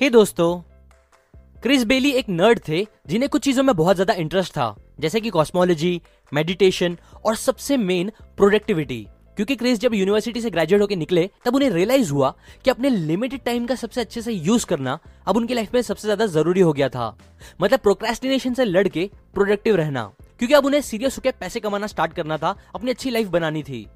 हे दोस्तों क्रिस बेली एक नर्ड थे, जिन्हें कुछ चीज़ों में बहुत ज़्यादा इंटरेस्ट था, जैसे कि कॉस्मोलॉजी मेडिटेशन और सबसे मेन प्रोडक्टिविटी क्योंकि क्रिस जब यूनिवर्सिटी से ग्रेजुएट होकर निकले, तब उन्हें रियलाइज़ हुआ कि अपने लिमिटेड टाइम का सबसे अच्छे से यूज़ करना अब उनकी लाइफ में सबसे ज़्यादा ज़रूरी हो गया था। मतलब प्रोक्रेस्टिनेशन से लड़के प्रोडक्टिव रहना, क्योंकि अब उन्हें सीरियस होकर पैसे कमाना स्टार्ट करना था, अपनी अच्छी लाइफ बनानी थी।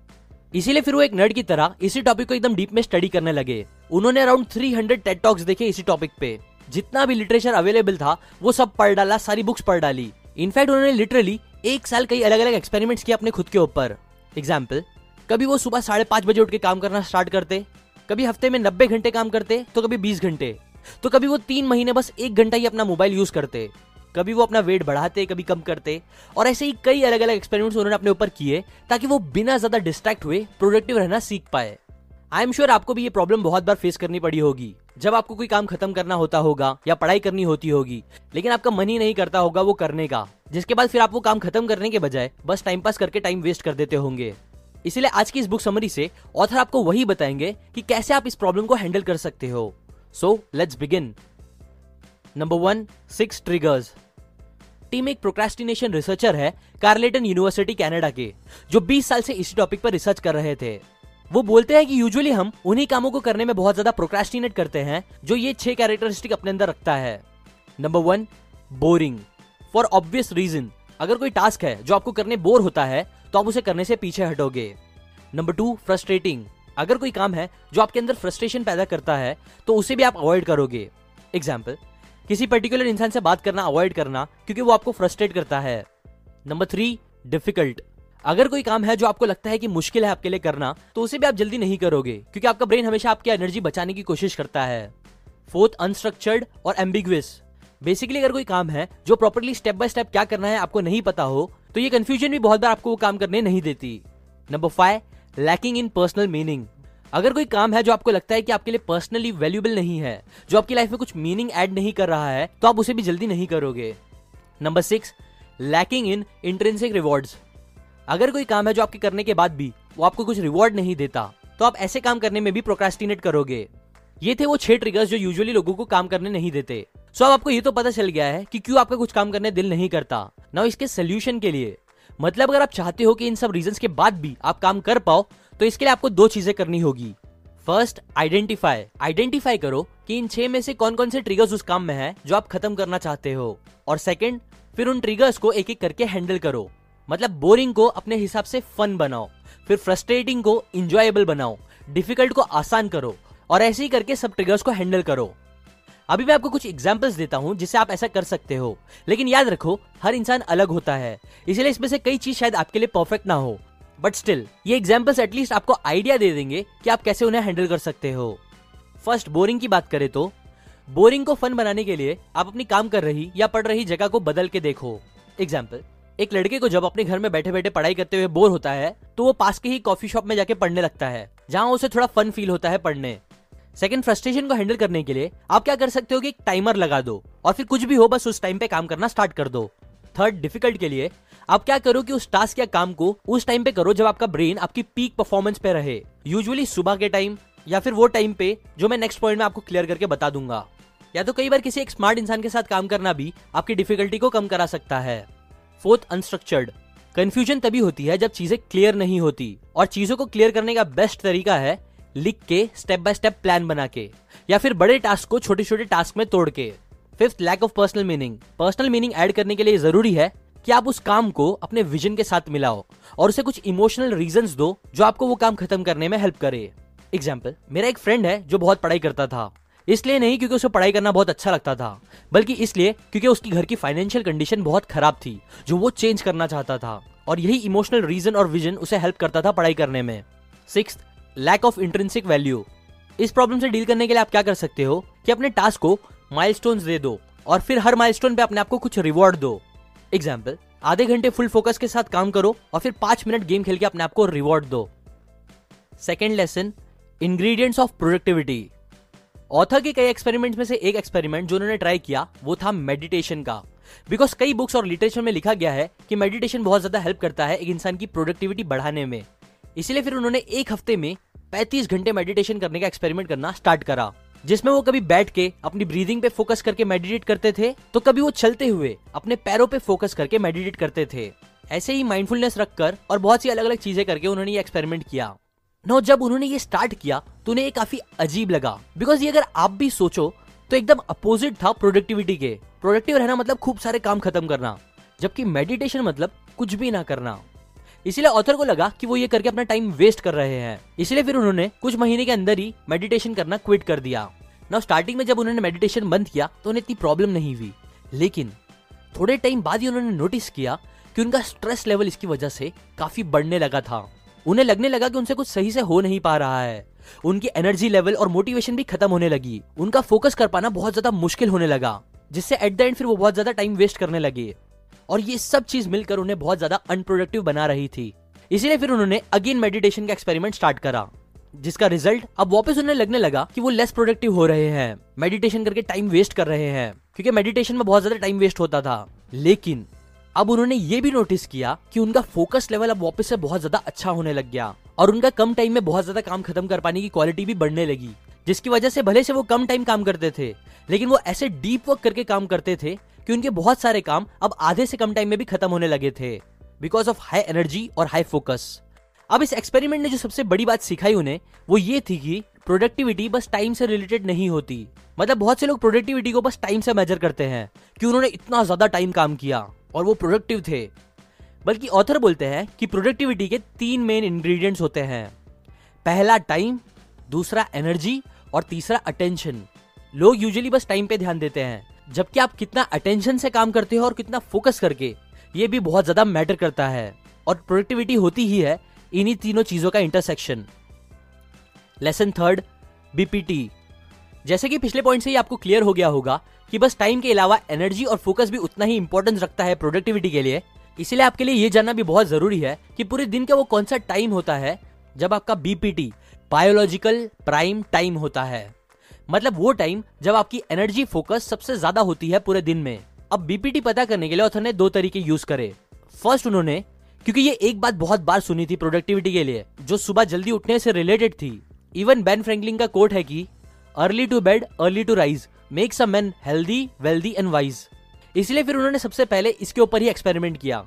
इसीलिए फिर वो एक नर्ड की तरह इसी टॉपिक को एकदम डीप में स्टडी करने लगे। उन्होंने अराउंड 300 टेड टॉक्स देखे इसी टॉपिक पे। जितना भी लिटरेचर अवेलेबल था, वो सब पढ़ डाला, सारी बुक्स पढ़ डाली। इनफैक्ट उन्होंने लिटरली एक साल कई अलग अलग एक्सपेरिमेंट्स किए अपने खुद के ऊपर। एग्ज़ाम्पल कभी वो सुबह साढ़े पाँच बजे उठ के काम करना स्टार्ट करते, कभी हफ़्ते में नब्बे घंटे काम करते तो कभी बीस घंटे तो कभी वो तीन महीने बस एक घंटा ही अपना मोबाइल यूज़ करते, कभी वो अपना वेट बढ़ाते, कभी कम करते, और ऐसे ही कई अलग अलग एक्सपेरिमेंट्स उन्होंने अपने ऊपर किए, ताकि वो बिना ज़्यादा डिस्ट्रैक्ट हुए प्रोडक्टिव रहना सीख पाए। आई एम श्योर आपको भी ये प्रॉब्लम बहुत बार फेस करनी पड़ी होगी। जब आपको कोई काम खत्म करना होता होगा या पढ़ाई करनी होती होगी, लेकिन आपका मन ही नहीं करता होगा वो करने का। जिसके बाद फिर आप वो काम खत्म करने के बजाय बस टाइम पास करके टाइम वेस्ट कर देते होंगे। इसीलिए आज की इस बुक समरी से ऑथर आपको वही बताएँगे कि कैसे आप इस प्रॉब्लम को हैंडल कर सकते हो। So let's begin number one six triggers Tim एक प्रोक्रेस्टिनेशन रिसर्चर है कार्लेटन यूनिवर्सिटी कनाडा के, जो 20 साल से इसी टॉपिक पर रिसर्च कर रहे थे। वो बोलते हैं कि यूजुअली हम उन्हीं कामों को करने में बहुत ज़्यादा प्रोक्रेस्टिनेट करते हैं, जो ये छह कैरेक्टरिस्टिक अपने अंदर रखता है। Number one boring for obvious reason अगर कोई टास्क है जो आपको करने बोर होता है तो आप उसे करने से पीछे हटोगे। नंबर टू फ्रस्ट्रेटिंग अगर कोई काम है जो आपके अंदर फ्रस्ट्रेशन पैदा करता है तो उसे भी आप अवॉइड करोगे। एग्ज़ाम्पल किसी पर्टिकुलर इंसान से बात करना अवॉइड करना, क्योंकि वो आपको फ्रस्ट्रेट करता है। नंबर थ्री डिफ़िकल्ट अगर कोई काम है जो आपको लगता है कि मुश्किल है आपके लिए करना तो उसे भी आप जल्दी नहीं करोगे, क्योंकि आपका ब्रेन हमेशा आपकी एनर्जी बचाने की कोशिश करता है। फोर्थ अनस्ट्रक्चर्ड और एम्बिग्वियस बेसिकली अगर कोई काम है जो प्रॉपरली स्टेप बाय स्टेप क्या करना है आपको नहीं पता हो तो ये कंफ्यूजन भी बहुत बार आपको वो काम करने नहीं देती। Number five lacking in personal meaning अगर कोई काम है जो आपको लगता है कि आपके लिए पर्सनली वैल्यूबल नहीं है, जो आपकी लाइफ में कुछ मीनिंग ऐड नहीं कर रहा है तो आप उसे भी जल्दी नहीं करोगे। Number six lacking in intrinsic rewards अगर कोई काम है जो आपके करने के बाद भी, वो आपको कुछ रिवॉर्ड नहीं देता तो आप ऐसे काम करने में भी प्रोक्रेस्टिनेट करोगे। ये थे वो छह ट्रिगर्स जो यूजुअली लोगों को काम करने नहीं देते। सो अब आपको ये तो पता चल गया है कि क्यों आपका कुछ काम करने दिल नहीं करता। ना इसके सोल्यूशन के लिए मतलब अगर आप चाहते हो कि इन सब रीजन के बाद भी आप काम कर पाओ तो इसके लिए आपको दो चीज़ें करनी होगी। फ़र्स्ट आइडेंटिफाई आइडेंटिफाई करो कि इन छह में से कौन कौन से ट्रिगर्स उस काम में है जो आप खत्म करना चाहते हो। और सेकेंड फिर उन ट्रिगर्स को एक एक करके हैंडल करो। मतलब बोरिंग को अपने हिसाब से फन बनाओ, फिर फ्रस्ट्रेटिंग को इंजॉयबल बनाओ डिफ़िकल्ट को आसान करो और ऐसे ही करके सब ट्रिगर्स को हैंडल करो। अभी मैं आपको कुछ एग्जाम्पल्स देता हूँ जिससे आप ऐसा कर सकते हो, लेकिन याद रखो, हर इंसान अलग होता है, इसलिए इसमें से कई चीज़ शायद आपके लिए परफेक्ट ना हो। बट स्टिल ये एग्जाम्पल्स एटलीस्ट आपको आइडिया दे देंगे कि आप कैसे उन्हें हैंडल कर सकते हो। फ़र्स्ट बोरिंग की बात करें तो बोरिंग को फन बनाने के लिए आप अपनी काम कर रही या पढ़ रही जगह को बदल के देखो। एग्ज़ाम्पल एक लड़के को जब अपने घर में बैठे बैठे पढ़ाई करते हुए बोर होता है तो वो पास के ही कॉफ़ी शॉप में जाके पढ़ने लगता है, जहाँ उसे थोड़ा फन फील होता है पढ़ने। सेकंड फ्रस्ट्रेशन को हैंडल करने के लिए आप क्या कर सकते हो कि एक टाइमर लगा दो, और फिर कुछ भी हो, बस उस टाइम पे काम करना स्टार्ट कर दो। थर्ड डिफ़िकल्ट के लिए आप क्या करो कि उस टास्क या काम को उस टाइम पे करो जब आपका ब्रेन आपकी पीक परफॉर्मेंस पे रहे यूजुअली सुबह के टाइम या फिर वो टाइम पे जो मैं नेक्स्ट पॉइंट में आपको क्लियर करके बता दूँगा। या तो कई बार किसी एक स्मार्ट इंसान के साथ काम करना भी आपकी डिफिकल्टी को कम करा सकता है। फोर्थ अनस्ट्रक्चर्ड कंफ्यूजन तभी होती है जब चीज़ें क्लियर नहीं होती और चीज़ों को क्लियर करने का बेस्ट तरीका है लिख के स्टेप बाय स्टेप प्लान बना के, या फिर बड़े टास्क को छोटे छोटे टास्क में तोड़ के। Fifth lack of personal meaning personal meaning add करने के लिए ज़रूरी है कि आप उस काम को अपने विजन के साथ मिलाओ और उसे कुछ इमोशनल रीजन दो जो आपको वो काम खत्म करने में हेल्प करे। एग्ज़ाम्पल मेरा एक फ्रेंड है जो बहुत पढ़ाई करता था। इसलिए नहीं क्योंकि उसे पढ़ाई करना बहुत अच्छा लगता था, बल्कि इसलिए क्योंकि उसकी घर की फाइनेंशियल कंडीशन बहुत खराब थी, जो वो चेंज करना चाहता था। और यही इमोशनल रीजन और विजन उसे हेल्प करता था पढ़ाई करने में। Six lack of intrinsic value इस प्रॉब्लम से डील करने के लिए आप क्या कर सकते हो कि अपने टास्क को माइलस्टोन्स दे दो और फिर हर माइलस्टोन पे अपने आप को कुछ रिवॉर्ड दो। एग्ज़ाम्पल आधे घंटे फुल फोकस के साथ काम करो और फिर पाँच मिनट गेम खेल के अपने आप को रिवॉर्ड दो। Second lesson ingredients of productivity author के कई एक्सपेरिमेंट में से एक एक्सपेरिमेंट जो उन्होंने ट्राई किया, वो था मेडिटेशन का। बिकॉज़ कई बुक्स और लिटरेचर में लिखा गया है कि मेडिटेशन बहुत ज़्यादा हेल्प करता है एक इंसान की प्रोडक्टिविटी बढ़ाने में। इसीलिए फिर उन्होंने एक हफ़्ते में 35 घंटे मेडिटेशन करने का एक्सपेरिमेंट करना स्टार्ट करा, जिसमें वो कभी बैठ के अपनी ब्रीदिंग पे फोकस करके मेडिटेट करते थे तो कभी वो चलते हुए अपने पैरों पे फोकस करके मेडिटेट करते थे। ऐसे ही माइंडफुलनेस रखकर और बहुत सी अलग अलग चीज़ें करके उन्होंने ये एक्सपेरिमेंट किया। नो जब उन्होंने ये स्टार्ट किया तो उन्हें ये काफ़ी अजीब लगा। बिकॉज़ ये अगर आप भी सोचो तो एकदम अपोजिट था प्रोडक्टिविटी के। प्रोडक्टिव रहना मतलब खूब सारे काम खत्म करना, जबकि मेडिटेशन मतलब कुछ भी ना करना। इसीलिए ऑथर को लगा कि वो ये करके अपना टाइम वेस्ट कर रहे हैं। इसलिए फिर उन्होंने कुछ महीने के अंदर ही मेडिटेशन करना क्विट कर दिया। ना स्टार्टिंग में जब उन्होंने मेडिटेशन बंद किया तो उन्हें इतनी प्रॉब्लम नहीं हुई। लेकिन, थोड़े टाइम बाद ही उन्होंने नोटिस किया कि उनका स्ट्रेस लेवल इसकी वजह से काफ़ी बढ़ने लगा था। उन्हें लगने लगा कि उनसे कुछ सही से हो नहीं पा रहा है। उनकी एनर्जी लेवल और मोटिवेशन भी खत्म होने लगी। उनका फोकस कर पाना बहुत ज़्यादा मुश्किल होने लगा, जिससे एट द एंड फिर वो बहुत ज़्यादा टाइम वेस्ट करने लगे। और ये सब चीज़ मिलकर उन्हें बहुत ज़्यादा अनप्रोडक्टिव बना रही थी। इसीलिए फिर उन्होंने अगेन मेडिटेशन का एक्सपेरिमेंट स्टार्ट करा, जिसका रिज़ल्ट अब वापस उन्हें लगने लगा कि वो लेस प्रोडक्टिव हो रहे हैं। मेडिटेशन करके टाइम वेस्ट कर रहे हैं, क्योंकि मेडिटेशन में बहुत ज़्यादा टाइम वेस्ट होता था। लेकिन अब उन्होंने ये भी नोटिस किया कि उनका फोकस लेवल अब वापस से बहुत ज़्यादा अच्छा होने लग गया और उनका कम टाइम में बहुत ज़्यादा काम खत्म कर पाने की क्वालिटी भी बढ़ने लगी, जिसकी वजह से भले से वो कम टाइम काम करते थे, लेकिन वो ऐसे डीप वर्क करके काम करते थे कि उनके बहुत सारे काम अब आधे से कम टाइम में भी खत्म होने लगे थे बिकॉज़ ऑफ़ हाई एनर्जी और हाई फोकस अब इस एक्सपेरिमेंट ने जो सबसे बड़ी बात सिखाई उन्हें, वो ये थी कि प्रोडक्टिविटी बस टाइम से रिलेटेड नहीं होती। मतलब बहुत से लोग प्रोडक्टिविटी को बस टाइम से मेजर करते हैं कि उन्होंने इतना ज़्यादा टाइम काम किया। और वो प्रोडक्टिव थे। बल्कि ऑथर बोलते हैं कि प्रोडक्टिविटी के तीन मेन इंग्रेडिएंट्स होते हैं। पहला टाइम दूसरा एनर्जी और तीसरा अटेंशन लोग यूजुअली बस टाइम पे ध्यान देते हैं, जबकि आप कितना अटेंशन से काम करते हो और कितना फोकस करके, ये भी बहुत ज़्यादा मैटर करता है। और प्रोडक्टिविटी होती ही है इन्हीं तीनों चीज़ों का इंटरसेक्शन लेसन थर्ड बीपीटी जैसे कि पिछले पॉइंट से ही आपको क्लियर हो गया होगा कि बस टाइम के अलावा एनर्जी और फोकस भी उतना ही इंपॉर्टेंस रखता है प्रोडक्टिविटी के लिए। इसलिए आपके लिए ये जानना भी बहुत ज़रूरी है कि पूरे दिन का वो कौन सा टाइम होता है जब आपका बीपीटी बायोलॉजिकल प्राइम टाइम होता है। मतलब वो टाइम जब आपकी एनर्जी फोकस सबसे ज़्यादा होती है पूरे दिन में। अब बीपीटी पता करने के लिए ऑथर ने दो तरीके यूज़ करे। फ़र्स्ट उन्होंने, क्योंकि ये एक बात बहुत बार सुनी थी प्रोडक्टिविटी के लिए, जो सुबह जल्दी उठने से रिलेटेड थी। इवन बैन फ्रेंकलिंग का कोट है कि early to bed early to rise makes a man healthy wealthy and wise इसलिए फिर उन्होंने सबसे पहले इसके ऊपर ही एक्सपेरिमेंट किया।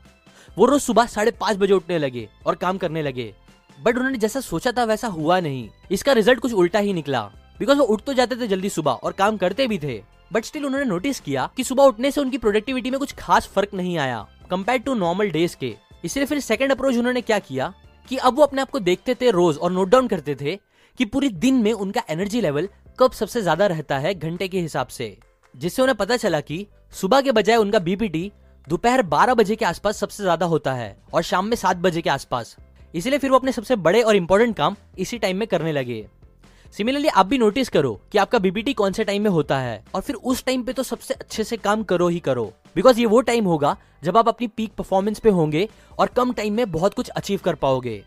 वो रोज सुबह साढ़े पाँच बजे उठने लगे और काम करने लगे। बट उन्होंने जैसा सोचा था वैसा हुआ नहीं। इसका रिज़ल्ट कुछ उल्टा ही निकला। बिकॉज़ वो उठ तो जाते थे जल्दी सुबह और काम करते भी थे। बट स्टिल उन्होंने नोटिस किया कि सुबह उठने से उनकी प्रोडक्टिविटी में कुछ खास फ़र्क नहीं आया कंपेयर टू नॉर्मल डेज़ के। इसलिए फिर सेकेंड अप्रोच उन्होंने क्या किया कि अब वो अपने आप को देखते थे रोज और नोट डाउन करते थे कि पूरे दिन में उनका एनर्जी लेवल कब सबसे ज़्यादा रहता है घंटे के हिसाब से, जिससे उन्हें पता चला कि सुबह के बजाय उनका बीपीटी दोपहर 12 बजे के आसपास सबसे ज़्यादा होता है और शाम में सात बजे के आसपास। इसलिए फिर वो अपने सबसे बड़े और इंपॉर्टेंट काम इसी टाइम में करने लगे। सिमिलरली आप भी नोटिस करो कि आपका बीपीटी कौन से टाइम में होता है और फिर उस टाइम पे तो सबसे अच्छे से काम करो ही करो। बिकॉज़ ये वो टाइम होगा जब आप अपनी पीक परफॉर्मेंस पे होंगे और कम टाइम में बहुत कुछ अचीव कर पाओगे।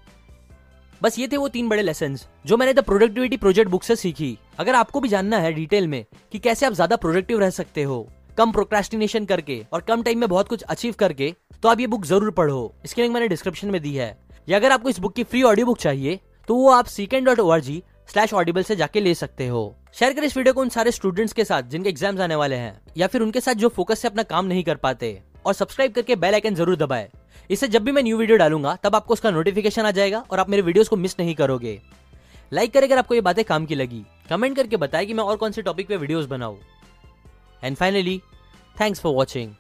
बस ये थे वो तीन बड़े लेसन जो मैंने द प्रोडक्टिविटी प्रोजेक्ट बुक से सीखी। अगर आपको भी जानना है डिटेल में कि कैसे आप ज़्यादा प्रोडक्टिव रह सकते हो, कम प्रोक्रेस्टिनेशन करके और कम टाइम में बहुत कुछ अचीव करके तो आप ये बुक ज़रूर पढ़ो। इसकी लिंक मैंने डिस्क्रिप्शन में दी है। या अगर आपको इस बुक की फ्री ऑडियो बुक चाहिए तो वो आप सीकेंड dot O R G slash Audible से जाके ले सकते हो। शेयर करें इस वीडियो को उन सारे स्टूडेंट्स के साथ जिनके एग्ज़ाम्स आने वाले हैं, या फिर उनके साथ जो फोकस से अपना काम नहीं कर पाते। और सब्सक्राइब करके बेल आइकन ज़रूर दबाए। इससे जब भी मैं न्यू वीडियो डालूँगा, तब आपको उसका नोटिफिकेशन आ जाएगा और आप मेरे वीडियोस को मिस नहीं करोगे। लाइक करें अगर आपको ये बातें काम की लगी। कमेंट करके बताएँ कि मैं और कौन से टॉपिक पे वीडियोस बनाऊँ। And finally thanks for watching